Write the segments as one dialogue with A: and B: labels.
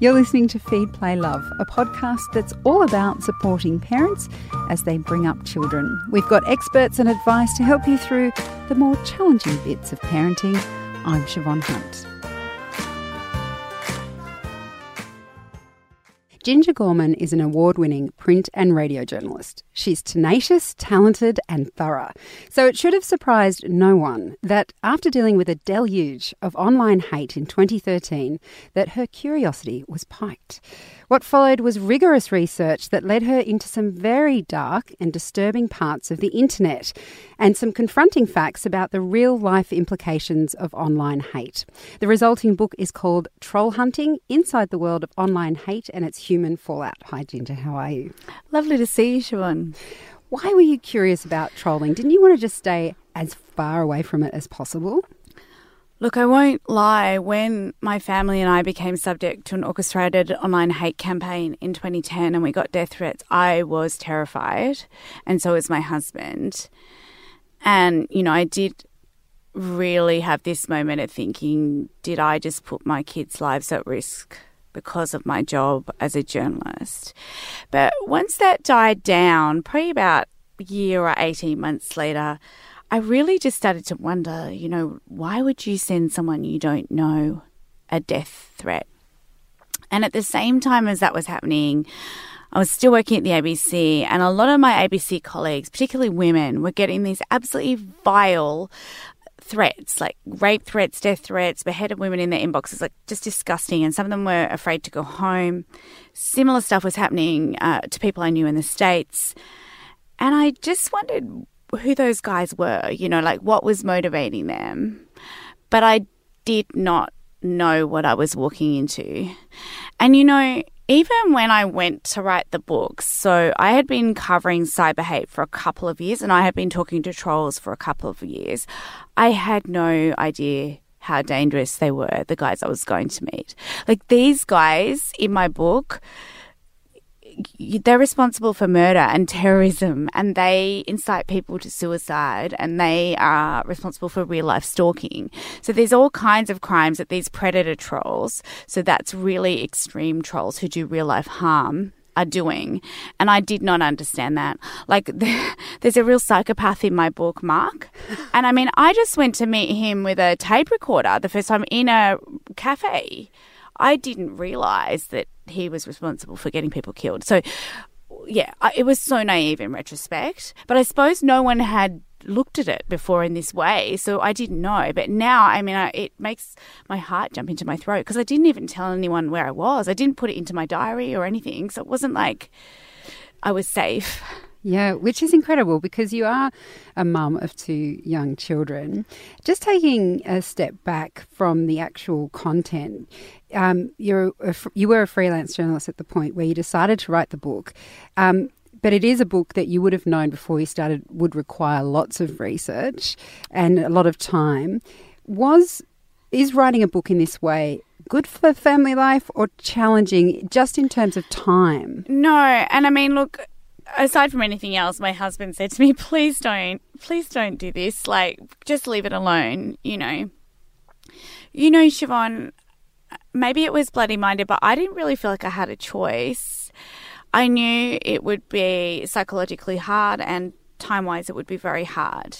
A: You're listening to Feed Play Love, a podcast that's all about supporting parents as they bring up children. We've got experts and advice to help you through the more challenging bits of parenting. I'm Siobhan Hunt. Ginger Gorman is an award winning print and radio journalist. She's tenacious, talented, and thorough. So it should have surprised no one that after dealing with a deluge of online hate in 2013, that her curiosity was piqued. What followed was rigorous research that led her into some very dark and disturbing parts of the internet and some confronting facts about the real life implications of online hate. The resulting book is called Troll Hunting Inside the World of Online Hate and Its Human Fallout. Hi, Ginger, how are you?
B: Lovely to see you, Siobhan.
A: Why were you curious about trolling? Didn't you want to just stay as far away from it as possible?
B: Look, I won't lie. When my family and I became subject to an orchestrated online hate campaign in 2010 and we got death threats, I was terrified. And so was my husband. And, you know, I did really have this moment of thinking did I just put my kids' lives at risk because of my job as a journalist? But once that died down, probably about a year or 18 months later, I really just started to wonder, you know, why would you send someone you don't know a death threat? And at the same time as that was happening, I was still working at the ABC, and a lot of my ABC colleagues, particularly women, were getting these absolutely vile threats, like rape threats, death threats, beheaded women in their inboxes, like just disgusting. And some of them were afraid to go home. Similar stuff was happening uh, to people I knew in the States. And I just wondered who those guys were, you know, like what was motivating them. But I did not know what I was walking into. And, you know, even when I went to write the books, so I had been covering cyber hate for a couple of years and I had been talking to trolls for a couple of years, I had no idea how dangerous they were, the guys I was going to meet. Like these guys in my book, they're responsible for murder and terrorism and they incite people to suicide and they are responsible for real life stalking. So there's all kinds of crimes that these predator trolls, so that's really extreme trolls who do real life harm are doing. And I did not understand that. Like, there's a real psychopath in my book, Mark. And I mean, I just went to meet him with a tape recorder the first time in a cafe. I didn't realize that he was responsible for getting people killed. So, yeah, it was so naive in retrospect. But I suppose no one had looked at it before in this way, so I didn't know. But now, I mean, I, it makes my heart jump into my throat because I didn't even tell anyone where I was. I didn't put it into my diary or anything, so it wasn't like I was safe.
A: Yeah, which is incredible because you are a mum of two young children. Just taking a step back from the actual content, um, you're a, you were a freelance journalist at the point where you decided to write the book. Um, but it is a book that you would have known before you started would require lots of research and a lot of time. Was is writing a book in this way good for family life or challenging just in terms of time?
B: No, and I mean, look, aside from anything else, my husband said to me, please don't, please don't do this. Like, just leave it alone, you know. You know, Siobhan, maybe it was bloody minded, but I didn't really feel like I had a choice. I knew it would be psychologically hard and time wise, it would be very hard.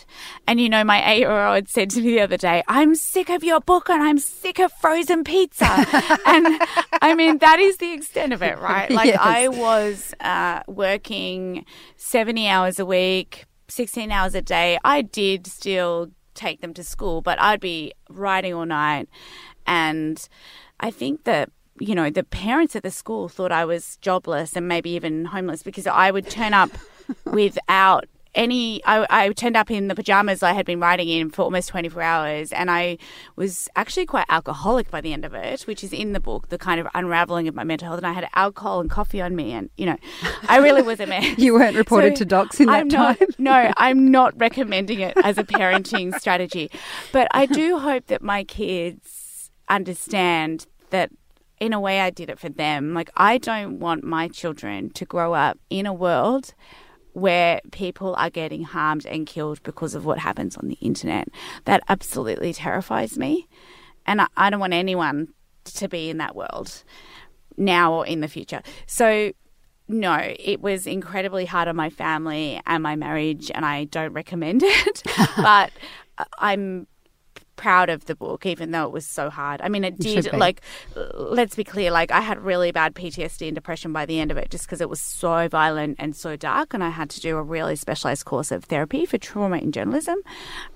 B: And you know, my eight year old said to me the other day, I'm sick of your book and I'm sick of frozen pizza. and I mean, that is the extent of it, right? Like, yes. I was uh, working 70 hours a week, 16 hours a day. I did still take them to school, but I'd be writing all night. And I think that you know, the parents at the school thought I was jobless and maybe even homeless because I would turn up without any I, I turned up in the pajamas I had been writing in for almost 24 hours and I was actually quite alcoholic by the end of it which is in the book the kind of unraveling of my mental health and I had alcohol and coffee on me and you know I really was a mess.
A: You weren't reported so to docs in that
B: I'm
A: time?
B: not, no I'm not recommending it as a parenting strategy. But I do hope that my kids understand that in a way I did it for them like I don't want my children to grow up in a world where people are getting harmed and killed because of what happens on the internet. That absolutely terrifies me. And I, I don't want anyone to be in that world. now or in the future. So no, it was incredibly hard on my family and my marriage, and I don't recommend it. but uh, I'm proud of the book, even though it was so hard. I mean, it did, like, let's be clear, like, I had really bad PTSD and depression by the end of it just because it was so violent and so dark. And I had to do a really specialized course of therapy for trauma in journalism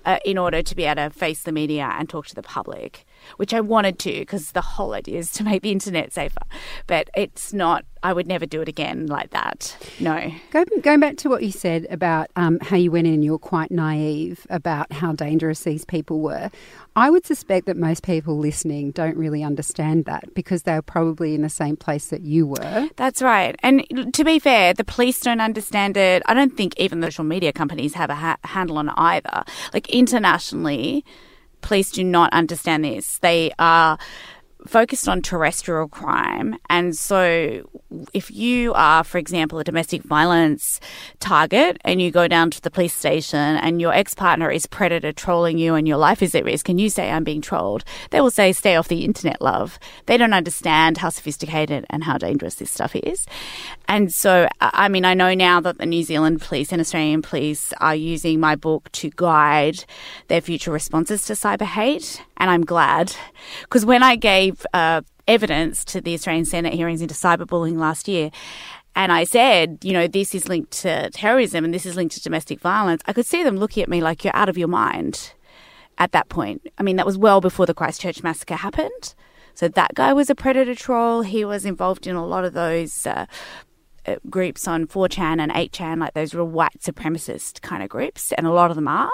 B: uh, in order to be able to face the media and talk to the public which I wanted to because the whole idea is to make the internet safer. But it's not, I would never do it again like that. No.
A: Go, going back to what you said about um, how you went in and you were quite naive about how dangerous these people were. I would suspect that most people listening don't really understand that because they're probably in the same place that you were.
B: That's right. And to be fair, the police don't understand it. I don't think even the social media companies have a ha- handle on it either. Like internationally, police do not understand this. They are focused on terrestrial crime. And so, if you are, for example, a domestic violence target and you go down to the police station and your ex partner is predator trolling you and your life is at risk, and you say, I'm being trolled, they will say, Stay off the internet, love. They don't understand how sophisticated and how dangerous this stuff is. And so, I mean, I know now that the New Zealand police and Australian police are using my book to guide their future responses to cyber hate. And I'm glad because when I gave uh, evidence to the Australian Senate hearings into cyberbullying last year, and I said, you know, this is linked to terrorism and this is linked to domestic violence, I could see them looking at me like you're out of your mind at that point. I mean, that was well before the Christchurch massacre happened. So that guy was a predator troll. He was involved in a lot of those uh, uh, groups on 4chan and 8chan, like those real white supremacist kind of groups, and a lot of them are.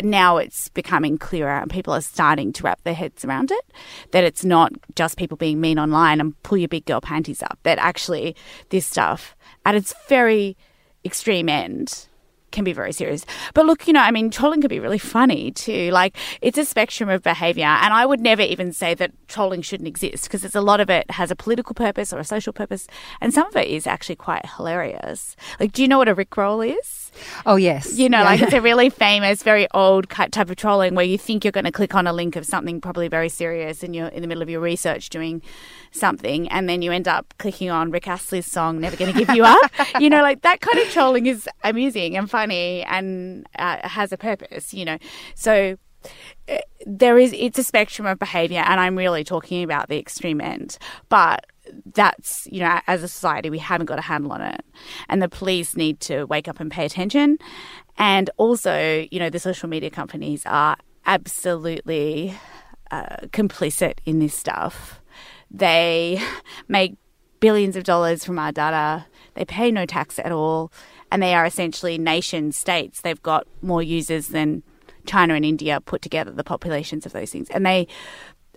B: Now it's becoming clearer and people are starting to wrap their heads around it that it's not just people being mean online and pull your big girl panties up, that actually this stuff at its very extreme end can be very serious. But look, you know, I mean, trolling can be really funny too. Like, it's a spectrum of behavior. And I would never even say that trolling shouldn't exist because it's a lot of it has a political purpose or a social purpose. And some of it is actually quite hilarious. Like, do you know what a Rickroll is?
A: Oh, yes.
B: You know, yeah. like it's a really famous, very old type of trolling where you think you're going to click on a link of something probably very serious and you're in the middle of your research doing something and then you end up clicking on Rick Astley's song, Never Gonna Give You Up. you know, like that kind of trolling is amusing and funny and uh, has a purpose, you know. So uh, there is, it's a spectrum of behavior and I'm really talking about the extreme end. But that's, you know, as a society, we haven't got a handle on it. And the police need to wake up and pay attention. And also, you know, the social media companies are absolutely uh, complicit in this stuff. They make billions of dollars from our data. They pay no tax at all. And they are essentially nation states. They've got more users than China and India put together, the populations of those things. And they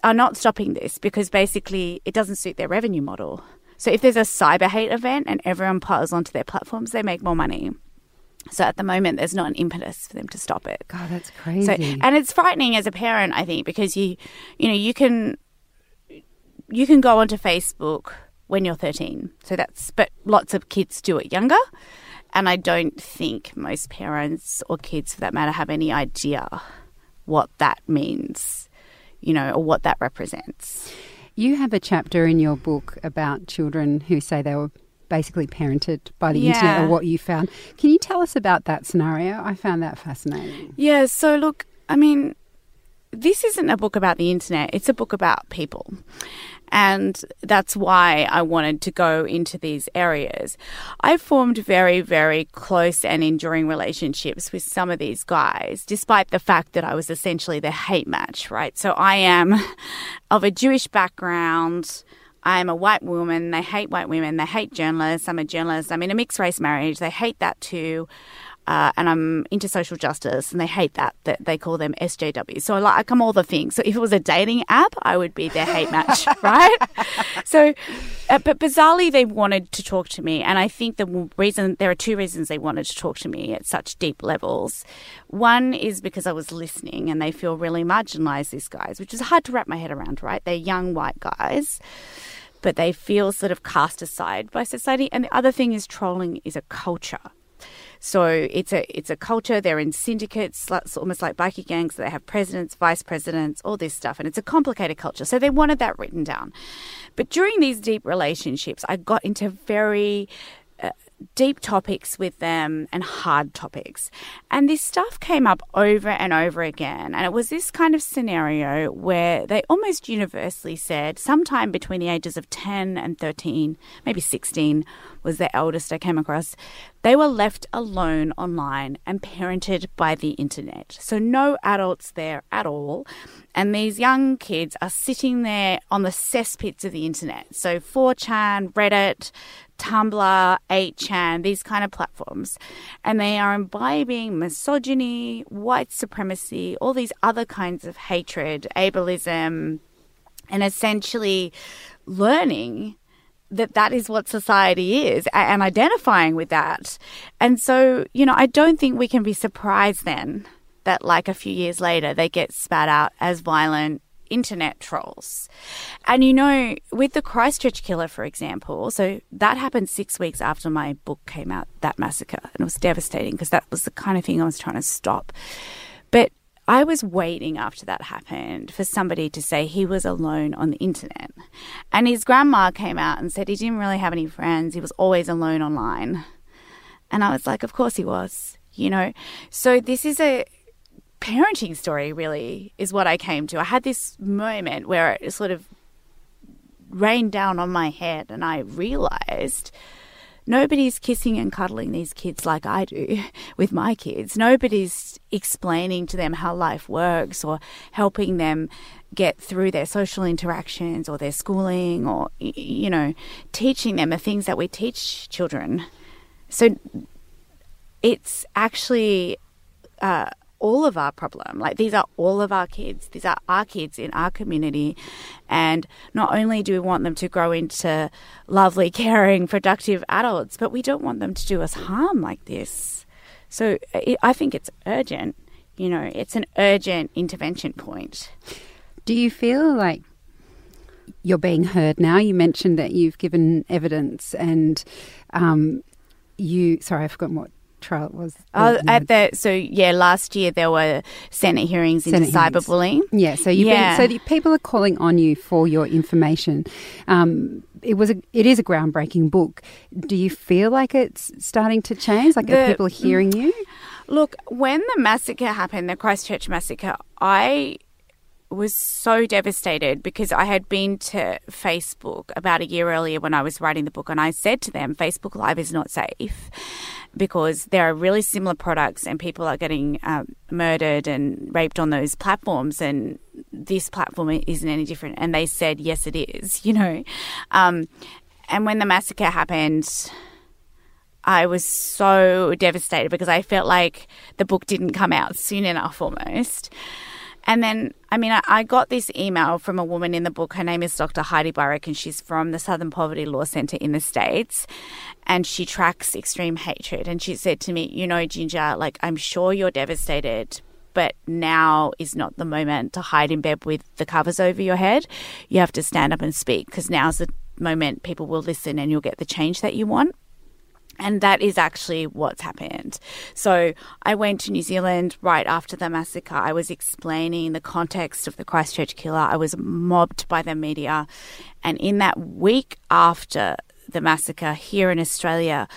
B: are not stopping this because basically it doesn't suit their revenue model. So if there's a cyber hate event and everyone piles onto their platforms, they make more money. So at the moment, there's not an impetus for them to stop it.
A: God, that's crazy.
B: So, and it's frightening as a parent, I think, because you, you know, you can you can go onto Facebook when you're 13. So that's, but lots of kids do it younger. And I don't think most parents or kids, for that matter, have any idea what that means, you know, or what that represents.
A: You have a chapter in your book about children who say they were basically parented by the yeah. internet or what you found. Can you tell us about that scenario? I found that fascinating.
B: Yeah, so look, I mean, this isn't a book about the internet, it's a book about people. And that's why I wanted to go into these areas. I formed very, very close and enduring relationships with some of these guys, despite the fact that I was essentially the hate match, right? So I am of a Jewish background. I'm a white woman. They hate white women. They hate journalists. I'm a journalist. I'm in a mixed race marriage. They hate that too uh, and I'm into social justice, and they hate that that they call them SJWs. So I like I'm all the things. So if it was a dating app, I would be their hate match, right? So, uh, but bizarrely, they wanted to talk to me, and I think the reason there are two reasons they wanted to talk to me at such deep levels. One is because I was listening, and they feel really marginalized. These guys, which is hard to wrap my head around, right? They're young white guys but they feel sort of cast aside by society. And the other thing is trolling is a culture. So it's a it's a culture. They're in syndicates, almost like bikie gangs. They have presidents, vice presidents, all this stuff, and it's a complicated culture. So they wanted that written down. But during these deep relationships, I got into very uh, deep topics with them and hard topics. And this stuff came up over and over again. And it was this kind of scenario where they almost universally said, sometime between the ages of 10 and 13, maybe 16 was the eldest I came across, they were left alone online and parented by the internet. So no adults there at all. And these young kids are sitting there on the cesspits of the internet. So 4chan, Reddit, Tumblr, 8chan, these kind of platforms. And they are imbibing misogyny, white supremacy, all these other kinds of hatred, ableism, and essentially learning that that is what society is and identifying with that. And so, you know, I don't think we can be surprised then that like a few years later they get spat out as violent internet trolls. And you know, with the Christchurch killer, for example, so that happened six weeks after my book came out, that massacre, and it was devastating because that was the kind of thing I was trying to stop. I was waiting after that happened for somebody to say he was alone on the internet. And his grandma came out and said he didn't really have any friends, he was always alone online. And I was like, of course he was, you know. So this is a parenting story, really, is what I came to. I had this moment where it sort of rained down on my head, and I realized nobody's kissing and cuddling these kids like I do with my kids. Nobody's explaining to them how life works or helping them get through their social interactions or their schooling or, you know, teaching them the things that we teach children. So it's actually. Uh, all of our problem. Like these are all of our kids. These are our kids in our community. And not only do we want them to grow into lovely, caring, productive adults, but we don't want them to do us harm like this. So I think it's urgent. You know, it's an urgent intervention point.
A: Do you feel like you're being heard now? You mentioned that you've given evidence and um, you, sorry, I've forgotten what trial it was?
B: Oh, at the so yeah, last year there were Senate hearings into cyberbullying.
A: Yeah, so you yeah. so the people are calling on you for your information. Um, it was a, it is a groundbreaking book. Do you feel like it's starting to change? Like the, are people hearing you?
B: Look, when the massacre happened, the Christchurch massacre, I was so devastated because I had been to Facebook about a year earlier when I was writing the book, and I said to them, Facebook Live is not safe because there are really similar products and people are getting um, murdered and raped on those platforms and this platform isn't any different and they said yes it is you know um, and when the massacre happened I was so devastated because I felt like the book didn't come out soon enough almost. And then, I mean, I, I, got this email from a woman in the book. Her name is Dr. Heidi Beirich, and she's from the Southern Poverty Law Centre in the States. And she tracks extreme hatred. And she said to me, You know, Ginger, like, I'm sure you're devastated, but now is not the moment to hide in bed with the covers over your head. You have to stand up and speak because now's the moment people will listen and you'll get the change that you want. And that is actually what's happened. So I went to New Zealand right after the massacre. I was explaining the context of the Christchurch killer. I was mobbed by the media. And in that week after the massacre here in Australia,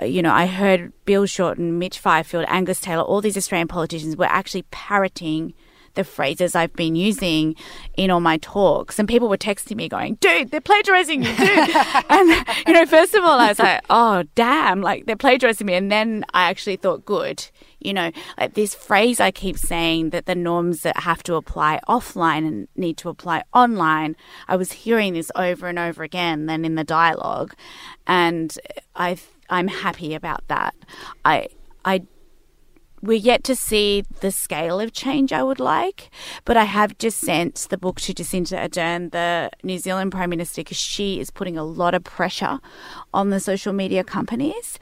B: uh, you know, I heard Bill Shorten, Mitch Fifield, Angus Taylor, all these Australian politicians were actually parroting the phrases I've been using in all my talks. And people were texting me going, dude, they're plagiarizing you, dude. and, you know, first of all, I was like, oh, damn, like they're plagiarizing me. And then I actually thought, good. You know, like this phrase I keep saying that the norms that have to apply offline and need to apply online, I was hearing this over and over again then in the dialogue. And I, I'm happy about that. I, I we're yet to see the scale of change I would like, but I have just sent the book to Jacinda Ardern, the New Zealand Prime Minister, because she is putting a lot of pressure on the social media companies.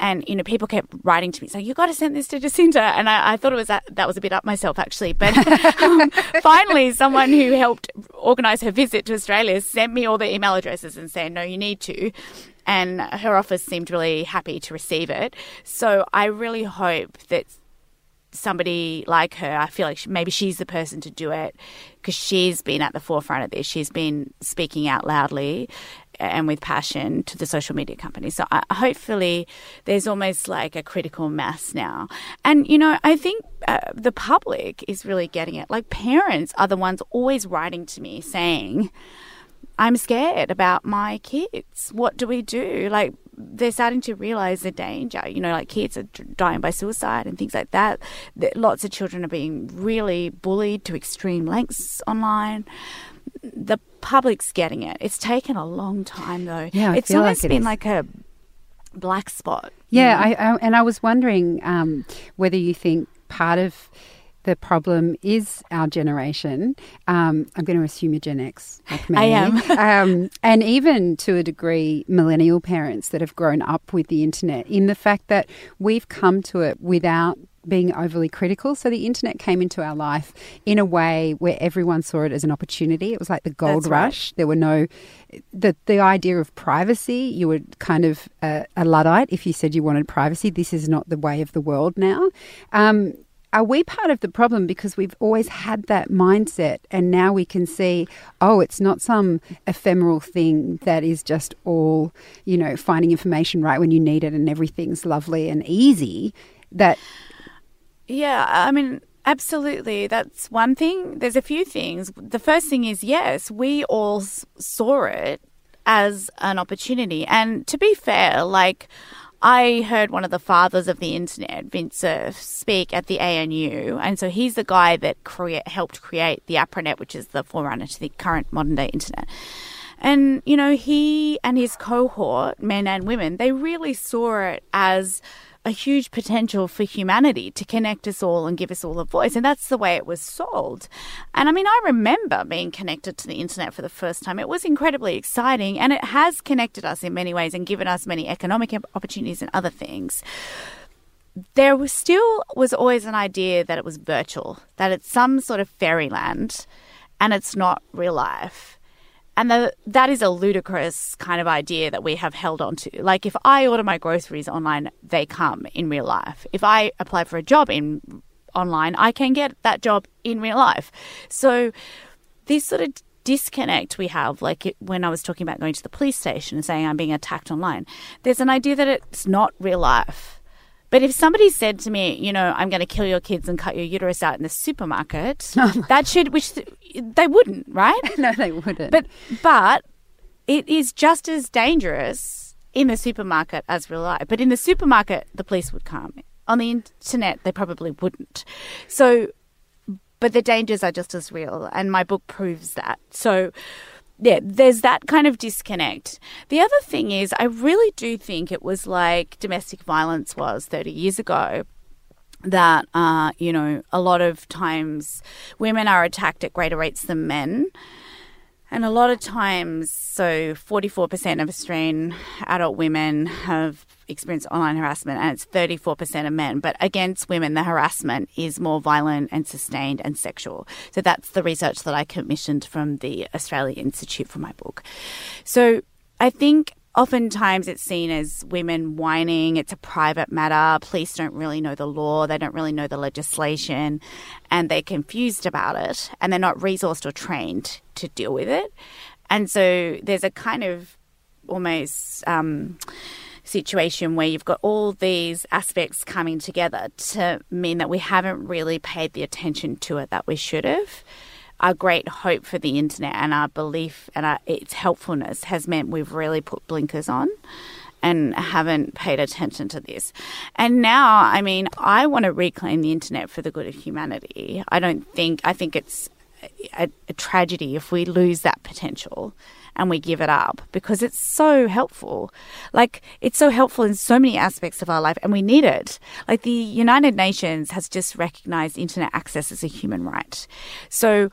B: and you know people kept writing to me saying you got to send this to Jacinda and I, I thought it was that, that was a bit up myself actually. But um, finally someone who helped organize her visit to Australia sent me all the email addresses and said no you need to. And her office seemed really happy to receive it. So I really hope that somebody like her I feel like she, maybe she's the person to do it because she's been at the forefront of this she's been speaking out loudly and with passion to the social media companies. So I, hopefully there's almost like a critical mass now. And, you know, I think uh, the public is really getting it. Like parents are the ones always writing to me saying, I'm scared about my kids. What do we do? Like, they're starting to realize the danger. You know, like kids are dying by suicide and things like that. Lots of children are being really bullied to extreme lengths online the public's getting it. It's taken a long time though.
A: Yeah, I
B: it's
A: feel
B: almost
A: like it
B: been
A: is.
B: like a black spot.
A: Yeah, I, I, and I was wondering um, whether you think part of the problem is our generation. Um, I'm going to assume you're Gen X, like me.
B: I am.
A: um, and even to a degree, millennial parents that have grown up with the internet, in the fact that we've come to it without being overly critical. So the internet came into our life in a way where everyone saw it as an opportunity. It was like the gold
B: That's right.
A: rush. There were no the the idea of privacy. You were kind of a, a luddite if you said you wanted privacy. This is not the way of the world now. Um, are we part of the problem because we've always had that mindset and now we can see oh it's not some ephemeral thing that is just all you know finding information right when you need it and everything's lovely and easy that
B: Yeah, I mean, absolutely. That's one thing. There's a few things. The first thing is yes, we all saw it as an opportunity. And to be fair, like, I heard one of the fathers of the internet, Vince Cerf, speak at the ANU, and so he's the guy that create, helped create the ARPANET, which is the forerunner to the current modern day internet. And, you know, he and his cohort, men and women, they really saw it as a huge potential for humanity to connect us all and give us all a voice. And that's the way it was sold. And I mean, I remember being connected to the internet for the first time. It was incredibly exciting and it has connected us in many ways and given us many economic opportunities and other things there was still was always an idea that it was virtual, that it's some sort of fairyland and it's not real life. And the, that is a ludicrous kind of idea that we have held on to. Like, if I order my groceries online, they come in real life. If I apply for a job in online, I can get that job in real life. So, this sort of disconnect we have, like it, when I was talking about going to the police station and saying I'm being attacked online, there's an idea that it's not real life. But if somebody said to me, you know, I'm going to kill your kids and cut your uterus out in the supermarket, that should, which they wouldn't, right?
A: no they wouldn't
B: But but it is just as dangerous in the supermarket as real life. But in the supermarket, the police would come. On the internet, they probably wouldn't. So, but the dangers are just as real, and my book proves that. So. Yeah, there's that kind of disconnect. The other thing is, I really do think it was like domestic violence was 30 years ago that uh, you know a lot of times women are attacked at greater rates than men and a lot of times so 44% of australian adult women have experienced online harassment and it's 34% of men. But against women the harassment is more violent and sustained and sexual. So that's the research that i commissioned from the australia institute for my book. So i think oftentimes it's seen as women whining. It's a private matter. Police don't really know the law. They don't really know the legislation and they're confused about it and they're not resourced or trained to deal with it. And so there's a kind of almost um, situation where you've got all these aspects coming together to mean that we haven't really paid the attention to it that we should have our great hope for the internet and our belief and our, its helpfulness has meant we've really put blinkers on and haven't paid attention to this. And now, I mean, I want to reclaim the internet for the good of humanity. I don't think, I think it's a, a tragedy if we lose that potential and we give it up because it's so helpful. Like, it's so helpful in so many aspects of our life and we need it. Like, the United Nations has just recognized internet access as a human right. So,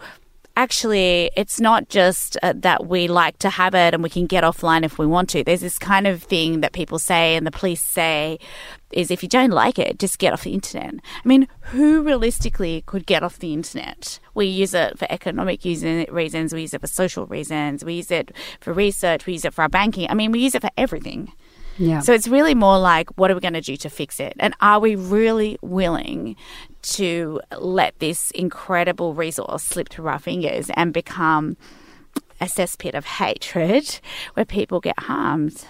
B: actually, it's not just uh, that we like to have it and we can get offline if we want to. There's this kind of thing that people say and the police say is if you don't like it, just get off the internet. I mean, who realistically could get off the internet? We use it for economic reasons, we use it for social reasons, we use it for research, we use it for our banking. I mean, we use it for everything.
A: Yeah.
B: So it's really more like, what are we going to do to fix it? And are we really willing to let this incredible resource slip through our fingers and become a cesspit of hatred where people get harmed?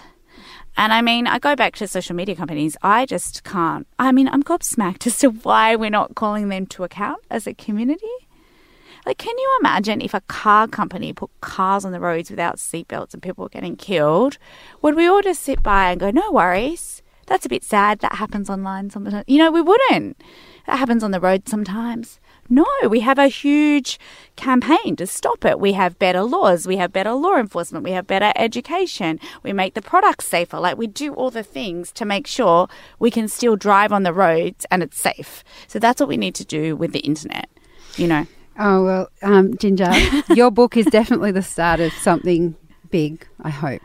B: And I mean, I go back to social media companies. I just can't. I mean, I'm gobsmacked as to why we're not calling them to account as a community. Like, can you imagine if a car company put cars on the roads without seatbelts and people were getting killed? Would we all just sit by and go, no worries? That's a bit sad. That happens online sometimes. You know, we wouldn't. That happens on the road sometimes. No, we have a huge campaign to stop it. We have better laws, we have better law enforcement, we have better education, we make the products safer. Like we do all the things to make sure we can still drive on the roads and it's safe. So that's what we need to do with the internet, you know.
A: Oh, well, um, Ginger, your book is definitely the start of something big, I hope.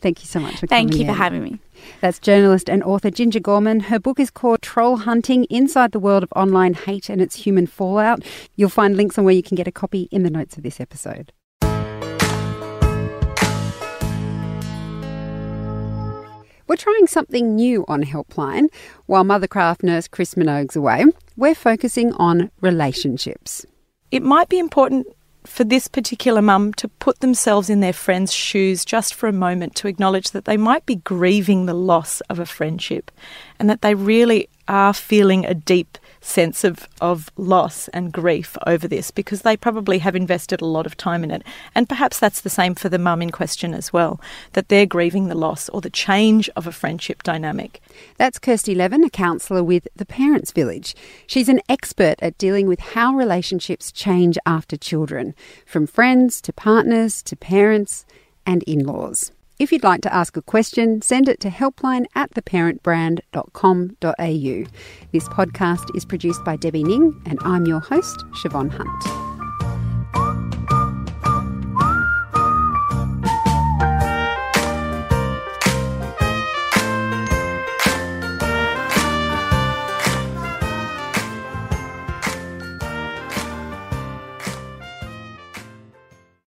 A: Thank you so much for
B: Thank you for
A: in.
B: having me.
A: That's journalist and author Ginger Gorman. Her book is called Troll Hunting Inside the World of Online Hate and Its Human Fallout. You'll find links on where you can get a copy in the notes of this episode. We're trying something new on Helpline. While Mothercraft nurse Chris Minogue's away, we're focusing on relationships.
C: It might be important for this particular mum to put themselves in their friend's shoes just for a moment to acknowledge that they might be grieving the loss of a friendship and that they really are feeling a deep sense of, of loss and grief over this because they probably have invested a lot of time in it. And perhaps that's the same for the mum in question as well, that they're grieving the loss or the change of a friendship dynamic.
A: That's Kirsty Levin, a counsellor with the Parents Village. She's an expert at dealing with how relationships change after children, from friends to partners to parents and in laws. If you'd like to ask a question, send it to helpline at theparentbrand.com.au. This podcast is produced by Debbie Ning, and I'm your host, Siobhan Hunt.